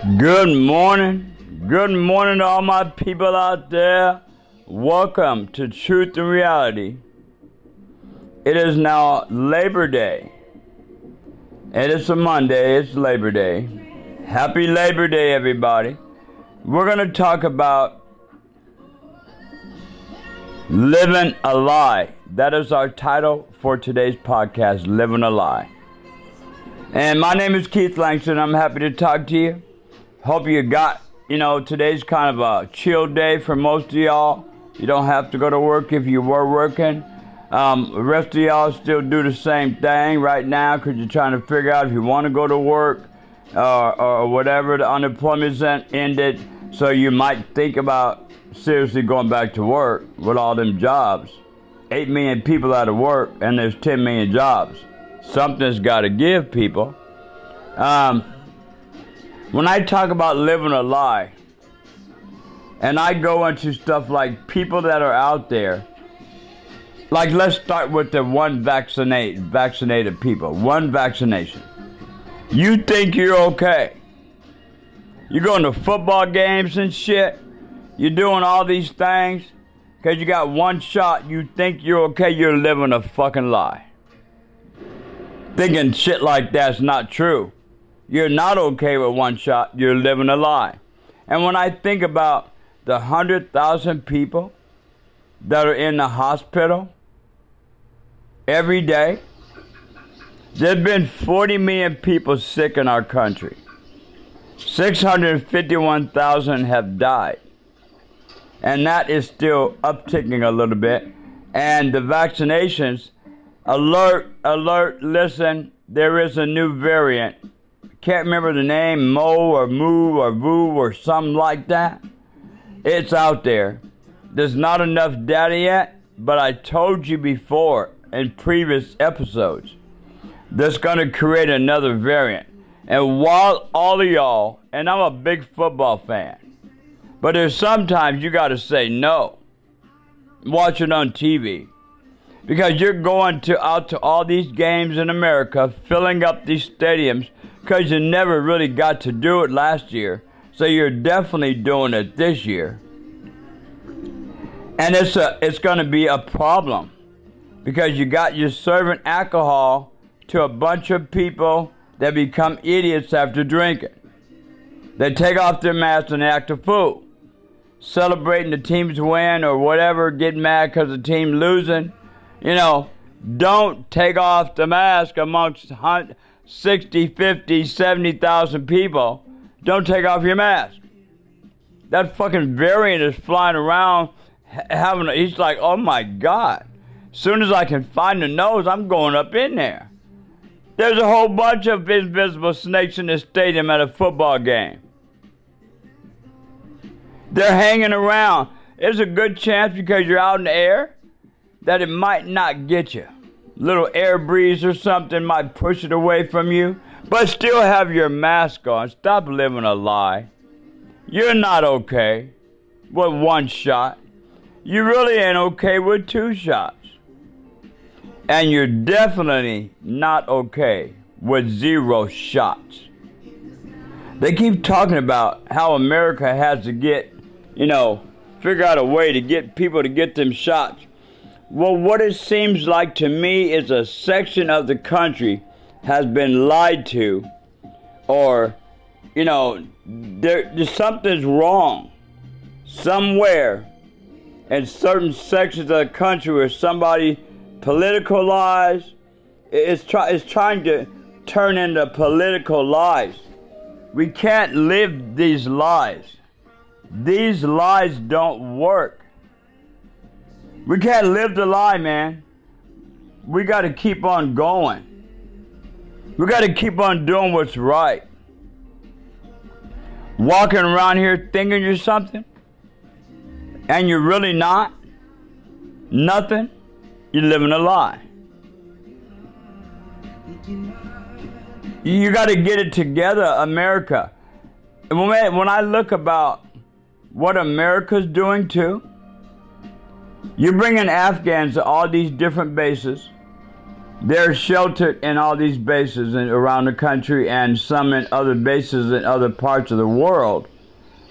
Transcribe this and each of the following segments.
Good morning. Good morning to all my people out there. Welcome to Truth and Reality. It is now Labor Day. And it's a Monday, it's Labor Day. Happy Labor Day, everybody. We're going to talk about living a lie. That is our title for today's podcast, Living a Lie. And my name is Keith Langston. I'm happy to talk to you. Hope you got, you know, today's kind of a chill day for most of y'all. You don't have to go to work if you were working. Um, the rest of y'all still do the same thing right now because you're trying to figure out if you want to go to work uh, or whatever. The unemployment's ended, so you might think about seriously going back to work with all them jobs. 8 million people out of work, and there's 10 million jobs. Something's got to give, people. Um, when I talk about living a lie, and I go into stuff like people that are out there, like let's start with the one vaccinate vaccinated people, one vaccination. You think you're okay. You're going to football games and shit. You're doing all these things because you got one shot. You think you're okay. You're living a fucking lie. Thinking shit like that's not true. You're not okay with one shot. You're living a lie. And when I think about the 100,000 people that are in the hospital every day, there's been 40 million people sick in our country. 651,000 have died. And that is still upticking a little bit. And the vaccinations, alert, alert, listen, there is a new variant can't remember the name, Mo or Moo or Voo or something like that. It's out there. There's not enough data yet, but I told you before in previous episodes that's going to create another variant. And while all of y'all, and I'm a big football fan, but there's sometimes you got to say no. Watch it on TV. Because you're going to out to all these games in America, filling up these stadiums because you never really got to do it last year. So you're definitely doing it this year. And it's a it's going to be a problem because you got you serving alcohol to a bunch of people that become idiots after drinking. They take off their masks and act a fool. Celebrating the team's win or whatever, getting mad because the team losing. You know, don't take off the mask amongst 60, 50, 70,000 people, don't take off your mask. That fucking variant is flying around having a, he's like, oh my God. Soon as I can find the nose, I'm going up in there. There's a whole bunch of invisible snakes in the stadium at a football game. They're hanging around. There's a good chance because you're out in the air that it might not get you little air breeze or something might push it away from you, but still have your mask on. Stop living a lie. You're not okay with one shot. You really ain't okay with two shots. And you're definitely not okay with zero shots. They keep talking about how America has to get, you know, figure out a way to get people to get them shots. Well, what it seems like to me is a section of the country has been lied to, or, you know, there, something's wrong somewhere in certain sections of the country where somebody political lies is, try, is trying to turn into political lies. We can't live these lies. These lies don't work. We can't live the lie, man. We got to keep on going. We got to keep on doing what's right. Walking around here thinking you're something, and you're really not. Nothing. You're living a lie. You got to get it together, America. When I look about what America's doing too, you're bringing Afghans to all these different bases. they're sheltered in all these bases in, around the country and some in other bases in other parts of the world,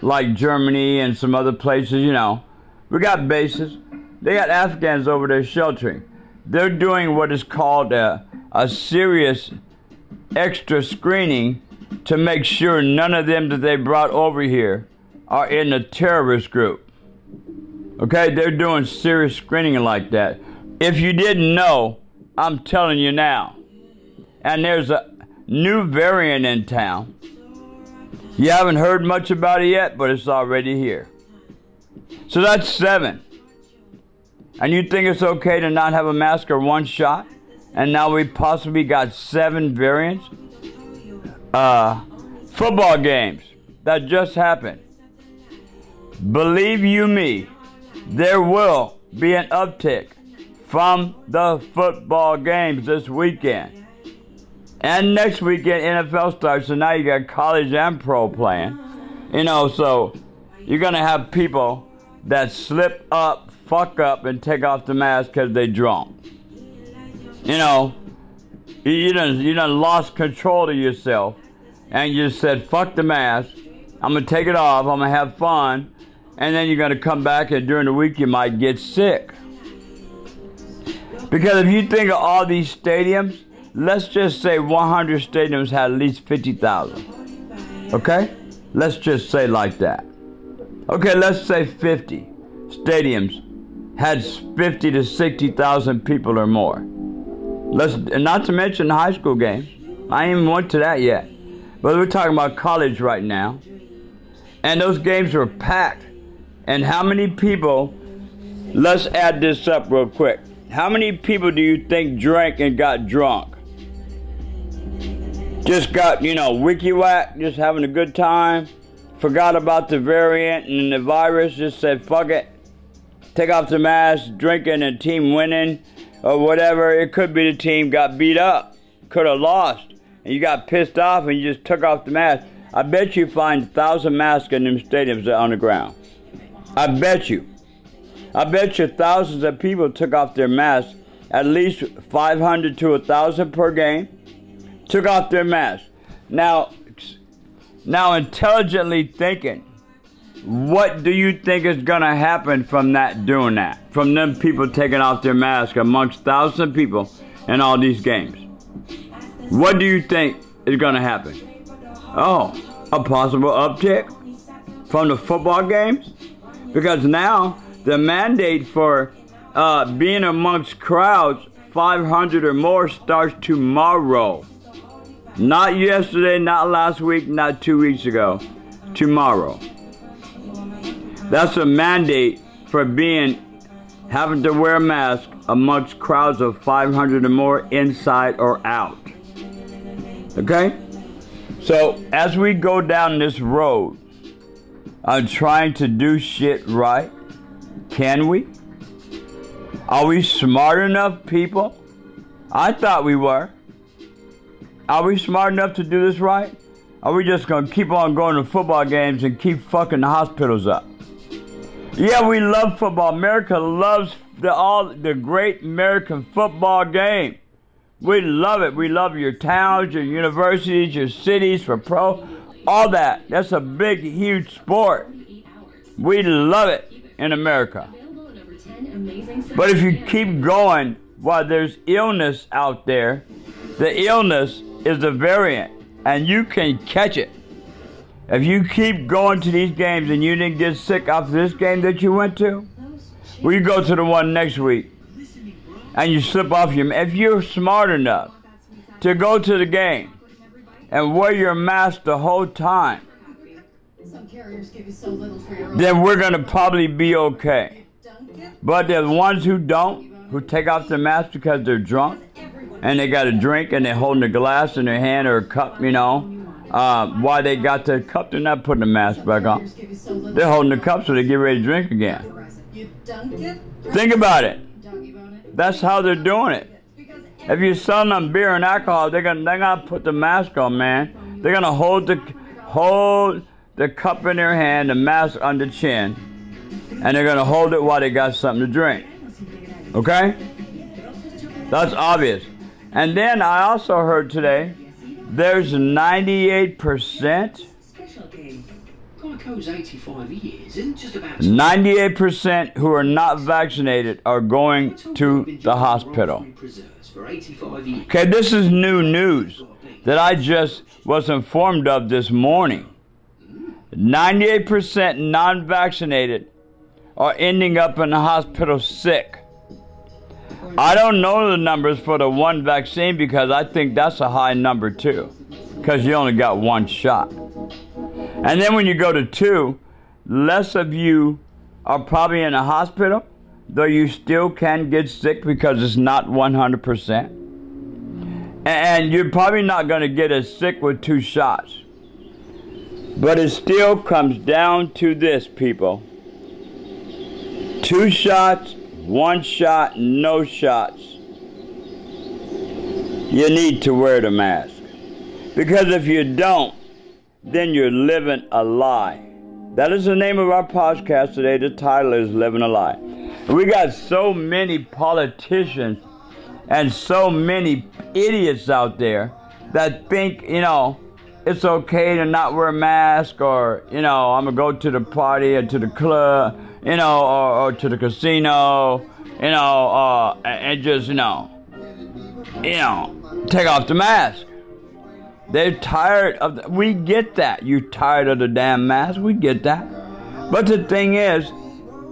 like Germany and some other places, you know. We got bases. They got Afghans over there sheltering. They're doing what is called a, a serious extra screening to make sure none of them that they brought over here are in a terrorist group. Okay, they're doing serious screening like that. If you didn't know, I'm telling you now. And there's a new variant in town. You haven't heard much about it yet, but it's already here. So that's seven. And you think it's okay to not have a mask or one shot? And now we possibly got seven variants? Uh, football games that just happened. Believe you me, there will be an uptick from the football games this weekend. And next weekend, NFL starts, so now you got college and pro playing. You know, so you're going to have people that slip up, fuck up, and take off the mask because they drunk. You know, you done, you done lost control of yourself and you said, fuck the mask. I'm going to take it off. I'm going to have fun. And then you're going to come back and during the week you might get sick. Because if you think of all these stadiums, let's just say 100 stadiums had at least 50,000. Okay? Let's just say like that. Okay, let's say 50 stadiums had 50 to 60,000 people or more. Let's not to mention high school games. I ain't even went to that yet. But we're talking about college right now. And those games were packed. And how many people let's add this up real quick. How many people do you think drank and got drunk? Just got, you know, wiki whack, just having a good time forgot about the variant and the virus, just said, fuck it, take off the mask, drinking and team winning or whatever. It could be the team got beat up, could have lost, and you got pissed off and you just took off the mask. I bet you find a thousand masks in them stadiums on the ground. I bet you. I bet you thousands of people took off their masks, at least 500 to 1,000 per game, took off their masks. Now, now, intelligently thinking, what do you think is going to happen from that doing that? From them people taking off their mask amongst thousands of people in all these games? What do you think is going to happen? Oh, a possible uptick from the football games? Because now the mandate for uh, being amongst crowds 500 or more starts tomorrow. Not yesterday, not last week, not two weeks ago. Tomorrow. That's a mandate for being having to wear a mask amongst crowds of 500 or more inside or out. Okay? So as we go down this road, I'm trying to do shit right. Can we? Are we smart enough people? I thought we were. Are we smart enough to do this right? Are we just to keep on going to football games and keep fucking the hospitals up? Yeah, we love football. America loves the all the great American football game. We love it. We love your towns, your universities, your cities for pro, all that. That's a big, huge sport. We love it in America. But if you keep going while there's illness out there, the illness is a variant, and you can catch it. If you keep going to these games and you didn't get sick after this game that you went to, well, you go to the one next week and you slip off your. If you're smart enough to go to the game and wear your mask the whole time, then we're going to probably be okay. But the ones who don't, who take off their mask because they're drunk, and they got a drink and they're holding a glass in their hand or a cup, you know. Uh, why they got the cup, they're not putting the mask back on. They're holding the cup so they get ready to drink again. Think about it. That's how they're doing it. If you're selling them beer and alcohol, they're gonna they're gonna put the mask on, man. They're gonna hold the hold the cup in their hand, the mask on the chin, and they're gonna hold it while they got something to drink. Okay? That's obvious. And then I also heard today there's 98%. 98% who are not vaccinated are going to the hospital. Okay, this is new news that I just was informed of this morning. 98% non vaccinated are ending up in the hospital sick. I don't know the numbers for the one vaccine because I think that's a high number too, because you only got one shot. And then when you go to two, less of you are probably in a hospital, though you still can get sick because it's not 100%. And you're probably not going to get as sick with two shots. But it still comes down to this, people. Two shots, one shot, no shots. You need to wear the mask. Because if you don't, then you're living a lie. That is the name of our podcast today. The title is Living a Lie. We got so many politicians and so many idiots out there that think, you know, it's okay to not wear a mask or, you know, I'm going to go to the party or to the club, you know, or, or to the casino, you know, uh, and just, you know, you know, take off the mask. They're tired of, the, we get that. You're tired of the damn mask. We get that. But the thing is,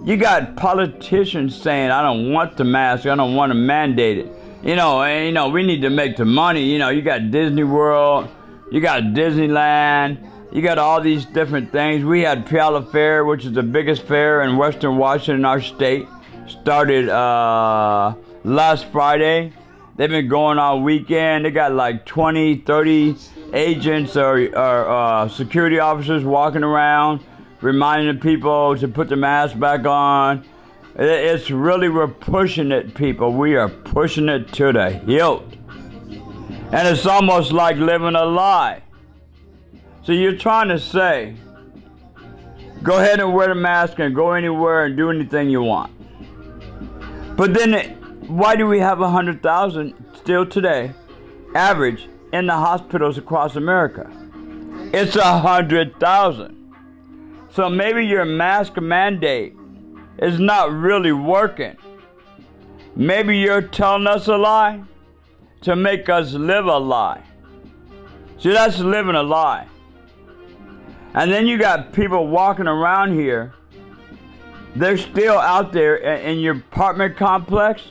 you got politicians saying, I don't want the mask. I don't want to mandate it. You know, and, you know, we need to make the money. You know, you got Disney World, you got Disneyland, you got all these different things. We had Puyallup Fair, which is the biggest fair in Western Washington, our state. Started uh, last Friday. They've been going all weekend. They got like 20, 30 agents or, or uh, security officers walking around, reminding people to put the mask back on. It's really, we're pushing it, people. We are pushing it to the hilt. And it's almost like living a lie. So you're trying to say, go ahead and wear the mask and go anywhere and do anything you want. But then, why do we have 100,000 still today, average, in the hospitals across America? It's 100,000. So maybe your mask mandate is not really working. Maybe you're telling us a lie to make us live a lie. See, that's living a lie. And then you got people walking around here. They're still out there in your apartment complex.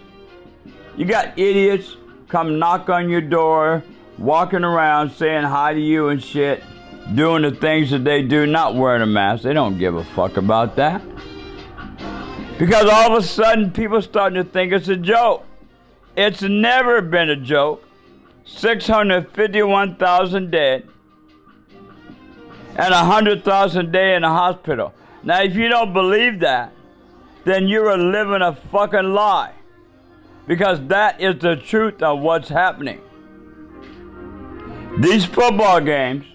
You got idiots come knock on your door, walking around saying hi to you and shit, doing the things that they do, not wearing a mask. They don't give a fuck about that. Because all of a sudden, people starting to think it's a joke. It's never been a joke. 651,000 dead and 100,000 day in the hospital. Now, if you don't believe that, then you're living a fucking lie. Because that is the truth of what's happening. These football games,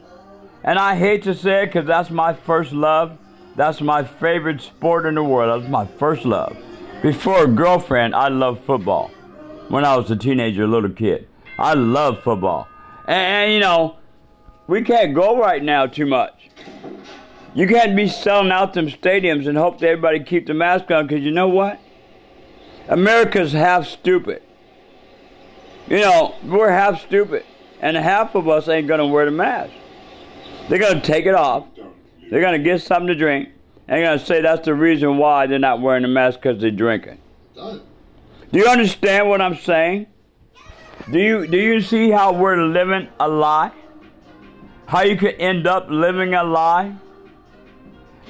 and I hate to say it because that's my first love, that's my favorite sport in the world. That's my first love. Before a girlfriend, I loved football. When I was a teenager, a little kid, I loved football. And, and you know, we can't go right now too much. You can't be selling out them stadiums and hope that everybody keep the mask on because you know what? America's half stupid. You know, we're half stupid. And half of us ain't to wear the mask. They're to take it off they're to get something to drink, and they're to say that's the reason why they're not wearing the mask because they're drinking. Do you understand what I'm saying? Do you do you see how we're living a lie? How you could end up living a lie?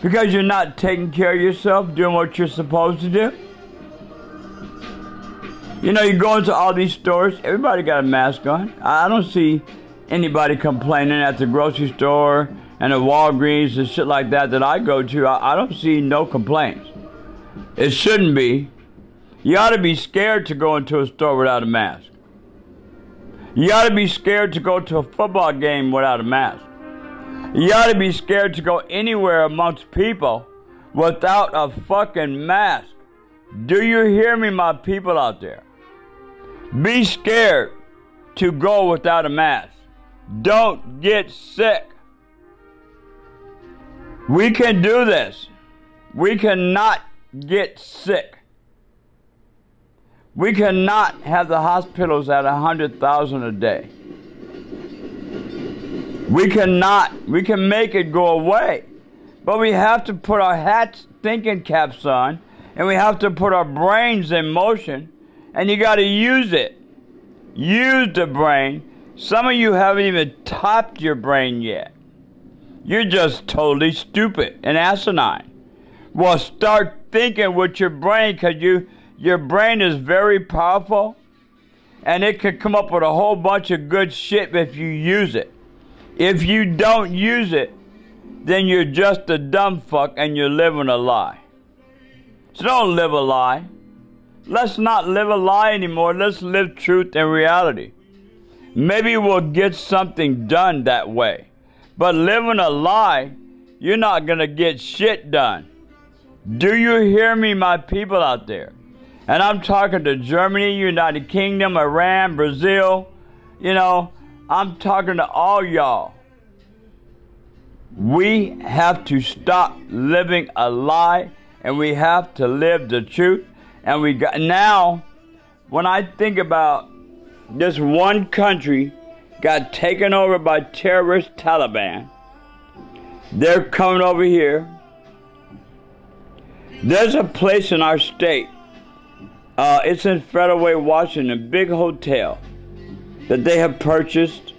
Because you're not taking care of yourself, doing what you're supposed to do. You know, you go into all these stores, everybody got a mask on. I don't see anybody complaining at the grocery store and the Walgreens and shit like that that I go to, I, I don't see no complaints. It shouldn't be. You ought to be scared to go into a store without a mask. You ought to be scared to go to a football game without a mask. You ought to be scared to go anywhere amongst people without a fucking mask. Do you hear me, my people out there? Be scared to go without a mask. Don't get sick. We can do this. We cannot get sick. We cannot have the hospitals at 100,000 a day. We cannot. We can make it go away. But we have to put our hats, thinking caps on, and we have to put our brains in motion, and you got to use it. Use the brain. Some of you haven't even topped your brain yet. You're just totally stupid and asinine. Well, start thinking with your brain because you, your brain is very powerful and it can come up with a whole bunch of good shit if you use it. If you don't use it, then you're just a dumb fuck and you're living a lie. So don't live a lie. Let's not live a lie anymore. Let's live truth and reality. Maybe we'll get something done that way. But living a lie, you're not going to get shit done. Do you hear me, my people out there? And I'm talking to Germany, United Kingdom, Iran, Brazil. You know, I'm talking to all y'all. We have to stop living a lie and we have to live the truth. And we got now, when I think about this one country got taken over by terrorist Taliban, they're coming over here. There's a place in our state. Uh, it's in Federal Way, Washington, big hotel that they have purchased,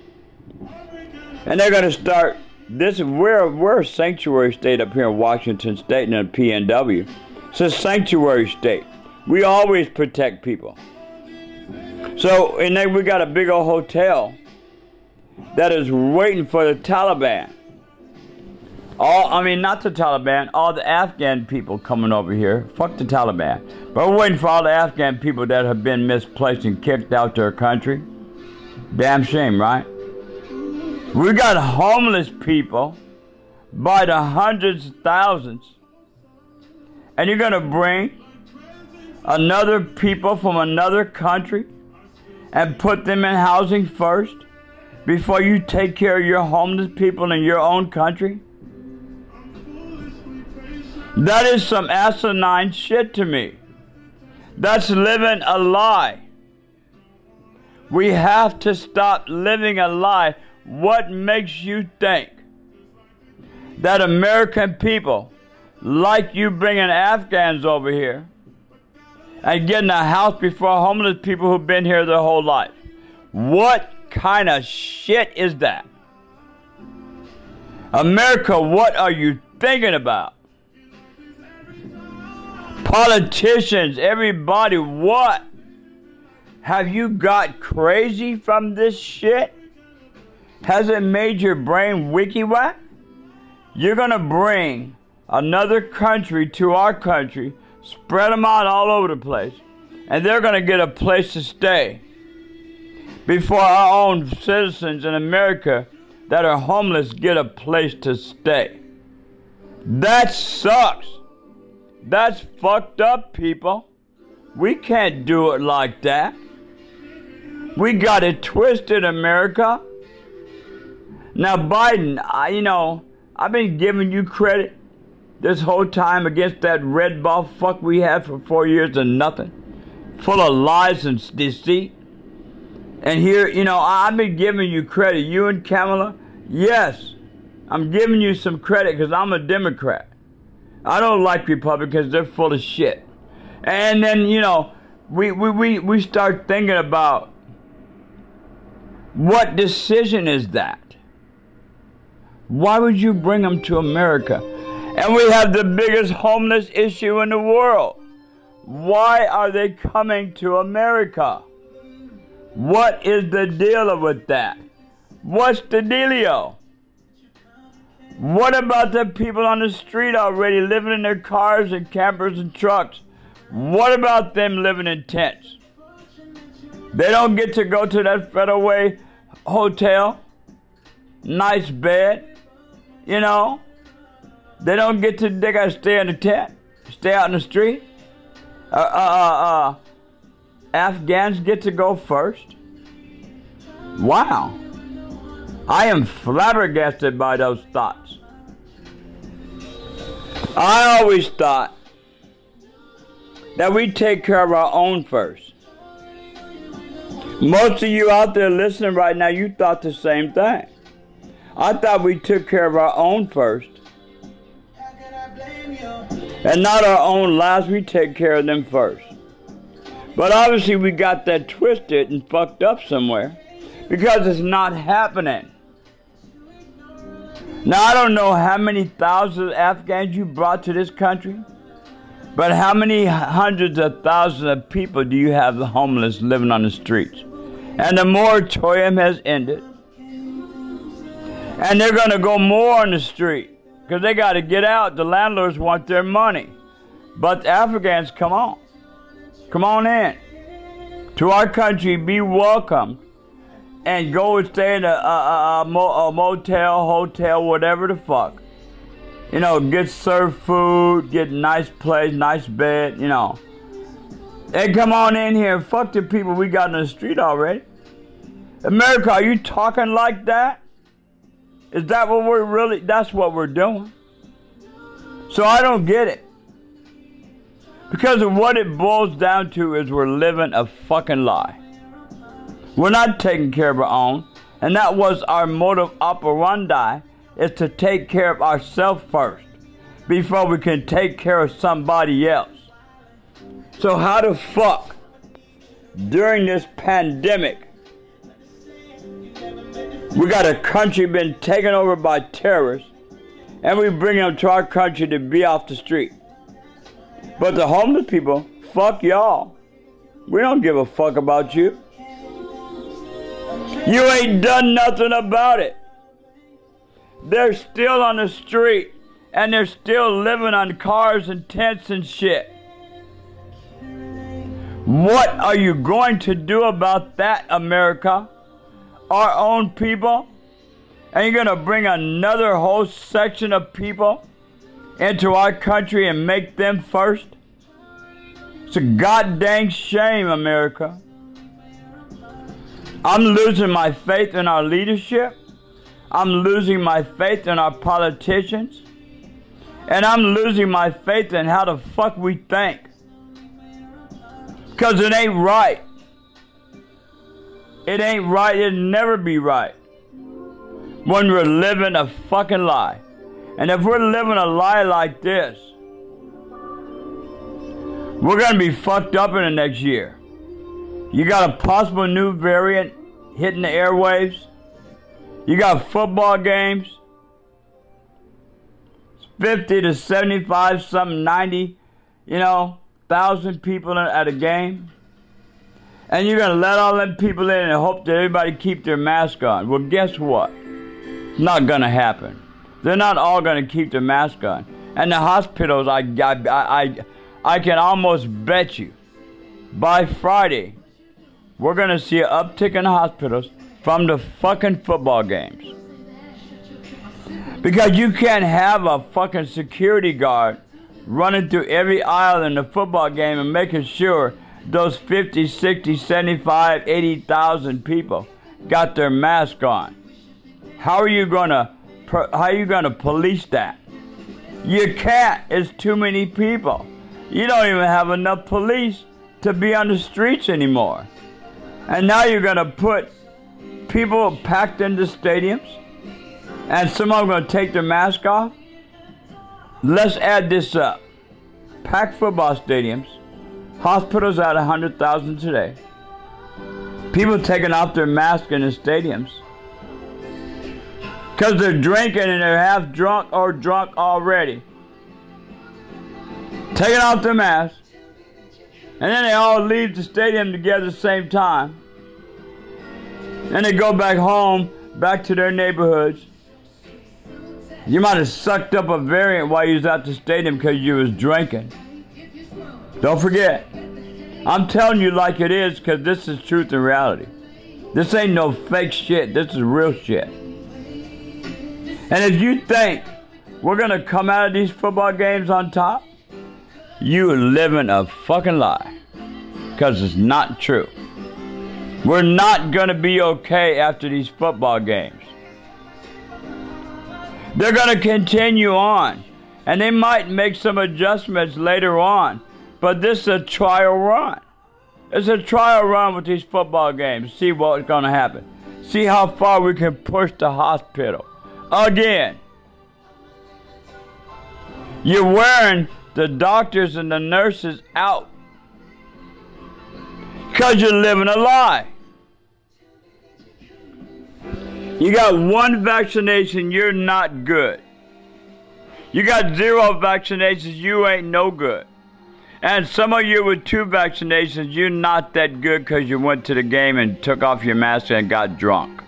and they're going to start this we're we're a sanctuary state up here in Washington State and in PNW. It's a sanctuary state. We always protect people. So and then we got a big old hotel that is waiting for the Taliban. All I mean not the Taliban, all the Afghan people coming over here. Fuck the Taliban. But we're waiting for all the Afghan people that have been misplaced and kicked out their country. Damn shame, right? We got homeless people by the hundreds of thousands. And you're going to bring another people from another country and put them in housing first before you take care of your homeless people in your own country? That is some asinine shit to me. That's living a lie. We have to stop living a lie. What makes you think that American people, like you bringing Afghans over here and getting a house before homeless people who've been here their whole life? What kind of shit is that? America, what are you thinking about? Politicians, everybody, what? Have you got crazy from this shit? Has it made your brain wiki whack? You're going to bring another country to our country, spread them out all over the place, and they're going to get a place to stay before our own citizens in America that are homeless get a place to stay. That sucks. That's fucked up, people. We can't do it like that. We got it twisted, America. Now, Biden, I, you know, I've been giving you credit this whole time against that red ball fuck we had for four years and nothing. Full of lies and deceit. And here, you know, I've been giving you credit. You and Kamala, yes, I'm giving you some credit because I'm a Democrat. I don't like Republicans, they're full of shit. And then, you know, we, we, we, we start thinking about what decision is that? Why would you bring them to America? And we have the biggest homeless issue in the world. Why are they coming to America? What is the deal with that? What's the dealio? What about the people on the street already living in their cars and campers and trucks? What about them living in tents? They don't get to go to that Federal Way hotel, nice bed, you know, they don't get to, they got to stay in the tent, stay out in the street. Uh, uh, uh, uh, Afghans get to go first. Wow. I am flabbergasted by those thoughts. I always thought that we take care of our own first. Most of you out there listening right now, you thought the same thing. I thought we took care of our own first. And not our own lives, we take care of them first. But obviously, we got that twisted and fucked up somewhere because it's not happening. Now, I don't know how many thousands of Afghans you brought to this country, but how many hundreds of thousands of people do you have homeless living on the streets? And the moratorium has ended. And they're going to go more on the street because they got to get out. The landlords want their money. But the Afghans, come on. Come on in to our country, be welcome, and go and stay in a, a, a, a motel, hotel, whatever the fuck. You know, get served food, get nice place, nice bed, you know. And come on in here, fuck the people we got in the street already. America, are you talking like that? Is that what we're really, that's what we're doing? So I don't get it. Because of what it boils down to is we're living a fucking lie. We're not taking care of our own. And that was our motive operandi, is to take care of ourselves first before we can take care of somebody else. So how the fuck during this pandemic we got a country been taken over by terrorists, and we bring them to our country to be off the street. But the homeless people, fuck y'all. We don't give a fuck about you. You ain't done nothing about it. They're still on the street, and they're still living on cars and tents and shit. What are you going to do about that, America? Our own people? And you're going to bring another whole section of people into our country and make them first? It's a goddamn shame, America. I'm losing my faith in our leadership. I'm losing my faith in our politicians. And I'm losing my faith in how the fuck we think. Because it ain't right. It ain't right. It'll never be right. When we're living a fucking lie. And if we're living a lie like this, we're going to be fucked up in the next year. You got a possible new variant hitting the airwaves. You got football games. 50 to 75, something 90, you know, thousand people at a game and you're to let all them people in and hope that everybody keep their mask on. Well, guess what? It's not to happen. They're not all to keep their mask on. And the hospitals, I, I, I, I can almost bet you, by Friday, we're to see an uptick in hospitals from the fucking football games. Because you can't have a fucking security guard running through every aisle in the football game and making sure those 50, 60, 75, 80,000 people got their mask on. How are you to how are you to police that? You can't. It's too many people. You don't even have enough police to be on the streets anymore. And now you're to put people packed into stadiums and some of them to take their mask off. Let's add this up. Packed football stadiums Hospitals at 100,000 today. People taking off their masks in the stadiums. Because they're drinking and they're half drunk or drunk already. Taking off their masks. And then they all leave the stadium together at the same time. And they go back home, back to their neighborhoods. You might have sucked up a variant while you was at the stadium because you was drinking. Don't forget. I'm telling you like it is because this is truth and reality. This ain't no fake shit. This is real shit. And if you think we're going to come out of these football games on top, you are living a fucking lie because it's not true. We're not going to be okay after these football games. They're going to continue on. And they might make some adjustments later on. But this is a trial run. It's a trial run with these football games. See what's going to happen. See how far we can push the hospital. Again. You're wearing the doctors and the nurses out. Because you're living a lie. You got one vaccination, you're not good. You got zero vaccinations, you ain't no good. And some of you with two vaccinations, you're not that good because you went to the game and took off your mask and got drunk.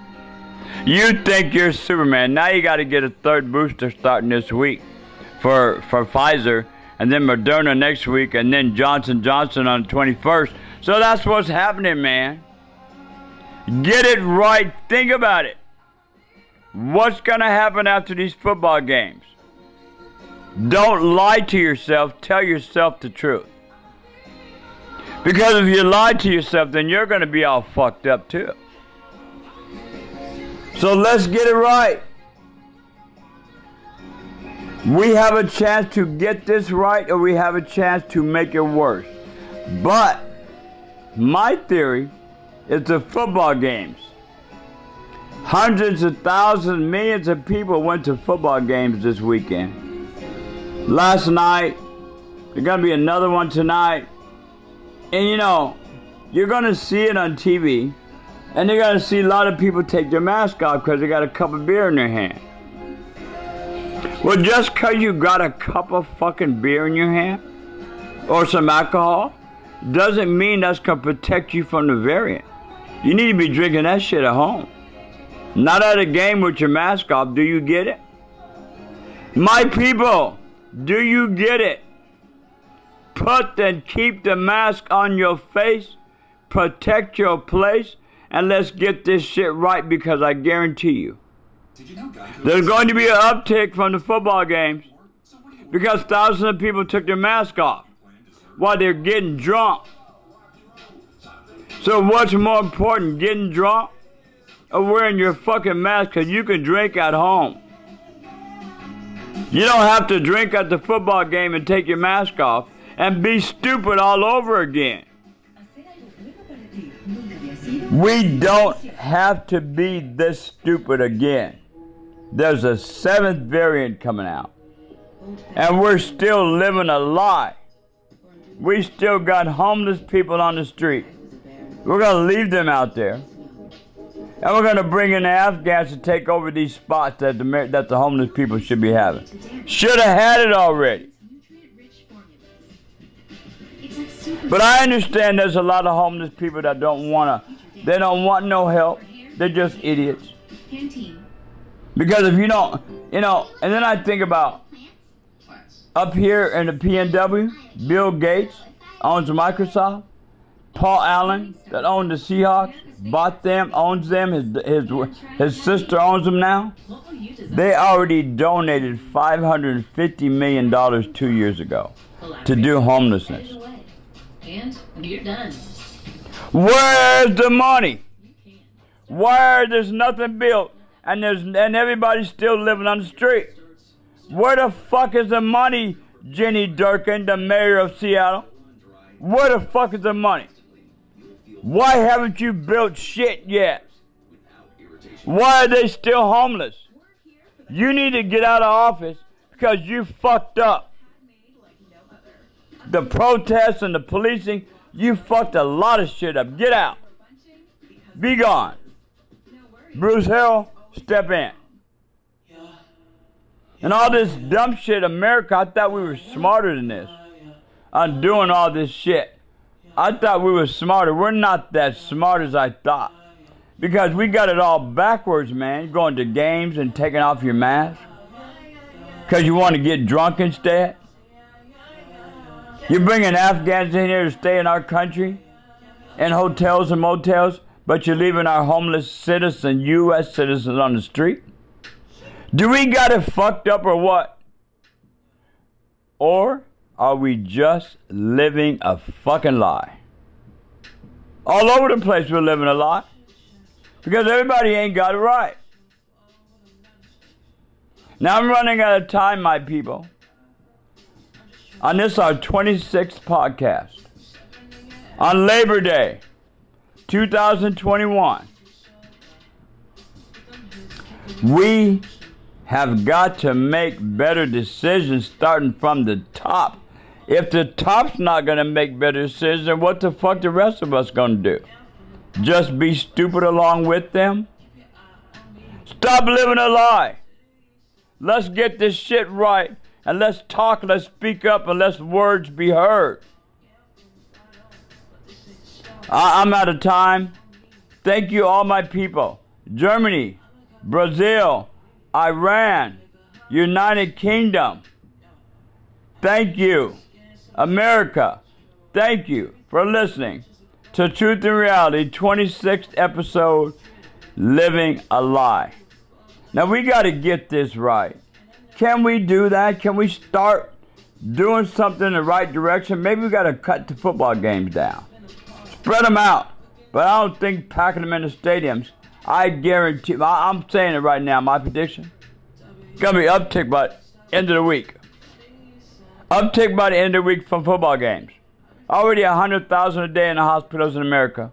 You think you're Superman. Now you got to get a third booster starting this week for, for Pfizer, and then Moderna next week, and then Johnson Johnson on the 21st. So that's what's happening, man. Get it right. Think about it. What's going to happen after these football games? Don't lie to yourself. Tell yourself the truth. Because if you lie to yourself, then you're going to be all fucked up too. So let's get it right. We have a chance to get this right or we have a chance to make it worse. But my theory is the football games. Hundreds of thousands, millions of people went to football games this weekend. Last night, there's going to be another one tonight. And you know, you're going to see it on TV. And you're going to see a lot of people take their mask off because they got a cup of beer in their hand. Well, just because you got a cup of fucking beer in your hand or some alcohol doesn't mean that's going to protect you from the variant. You need to be drinking that shit at home. Not at a game with your mask off. Do you get it? My people, do you get it? Put and keep the mask on your face. Protect your place. And let's get this shit right because I guarantee you. There's going to be an uptick from the football games because thousands of people took their mask off while they're getting drunk. So what's more important, getting drunk or wearing your fucking mask because you can drink at home. You don't have to drink at the football game and take your mask off and be stupid all over again. We don't have to be this stupid again. There's a seventh variant coming out. And we're still living a lie. We still got homeless people on the street. We're going to leave them out there. And we're going to bring in the Afghans to take over these spots that the, that the homeless people should be having. Should have had it already. But I understand there's a lot of homeless people that don't want to, they don't want no help. They're just idiots. Because if you don't, you know, and then I think about up here in the PNW, Bill Gates owns Microsoft. Paul Allen that owned the Seahawks bought them, owns them. His his his sister owns them now. They already donated five hundred fifty million dollars two years ago to do homelessness. And you're done. Where's the money? Where there's nothing built and there's and everybody's still living on the street. Where the fuck is the money, Jenny Durkan, the mayor of Seattle? Where the fuck is the money? Why haven't you built shit yet? Why are they still homeless? You need to get out of office because you fucked up. The protests and the policing, you fucked a lot of shit up. Get out. Be gone. Bruce Harrell, step in. And all this dumb shit, America, I thought we were smarter than this. On doing all this shit. I thought we were smarter. We're not that smart as I thought. Because we got it all backwards, man. Going to games and taking off your mask. Because you want to get drunk instead. You're bringing Afghans in here to stay in our country. In hotels and motels. But you're leaving our homeless citizens, U.S. citizens on the street. Do we got it fucked up or what? Or are we just living a fucking lie? All over the place, we're living a lie. Because everybody ain't got it right. Now I'm running out of time, my people. On this, our 26th podcast. On Labor Day, 2021. We have got to make better decisions starting from the top. If the top's not going to make better decisions, then what the fuck the rest of us going to do? Just be stupid along with them? Stop living a lie. Let's get this shit right and let's talk, let's speak up, and let's words be heard. I- I'm out of time. Thank you, all my people. Germany, Brazil, Iran, United Kingdom. Thank you. America, thank you for listening to Truth and Reality 26th episode Living a Lie. Now we got to get this right. Can we do that? Can we start doing something in the right direction? Maybe we got to cut the football games down, spread them out. But I don't think packing them in the stadiums. I guarantee. I'm saying it right now. My prediction gonna be uptick by end of the week. Uptick by the end of the week from football games. Already a hundred thousand a day in the hospitals in America.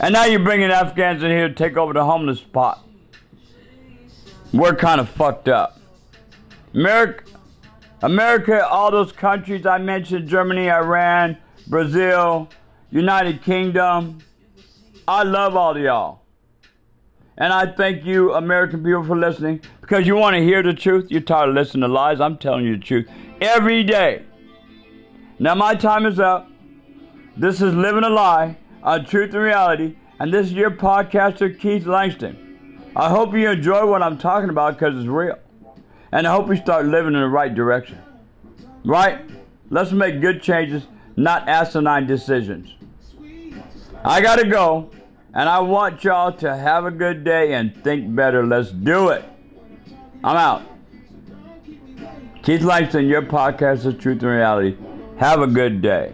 And now you're bringing Afghans in here to take over the homeless spot. We're kind of fucked up. America, America, all those countries I mentioned Germany, Iran, Brazil, United Kingdom. I love all of y'all. And I thank you, American people, for listening because you want to hear the truth. You're tired of listening to lies. I'm telling you the truth every day. Now, my time is up. This is Living a Lie on Truth and Reality, and this is your podcaster, Keith Langston. I hope you enjoy what I'm talking about because it's real. And I hope we start living in the right direction. Right? Let's make good changes, not asinine decisions. I got to go, and I want y'all to have a good day and think better. Let's do it. I'm out. Keith Langston, your podcast is Truth and Reality. Have a good day.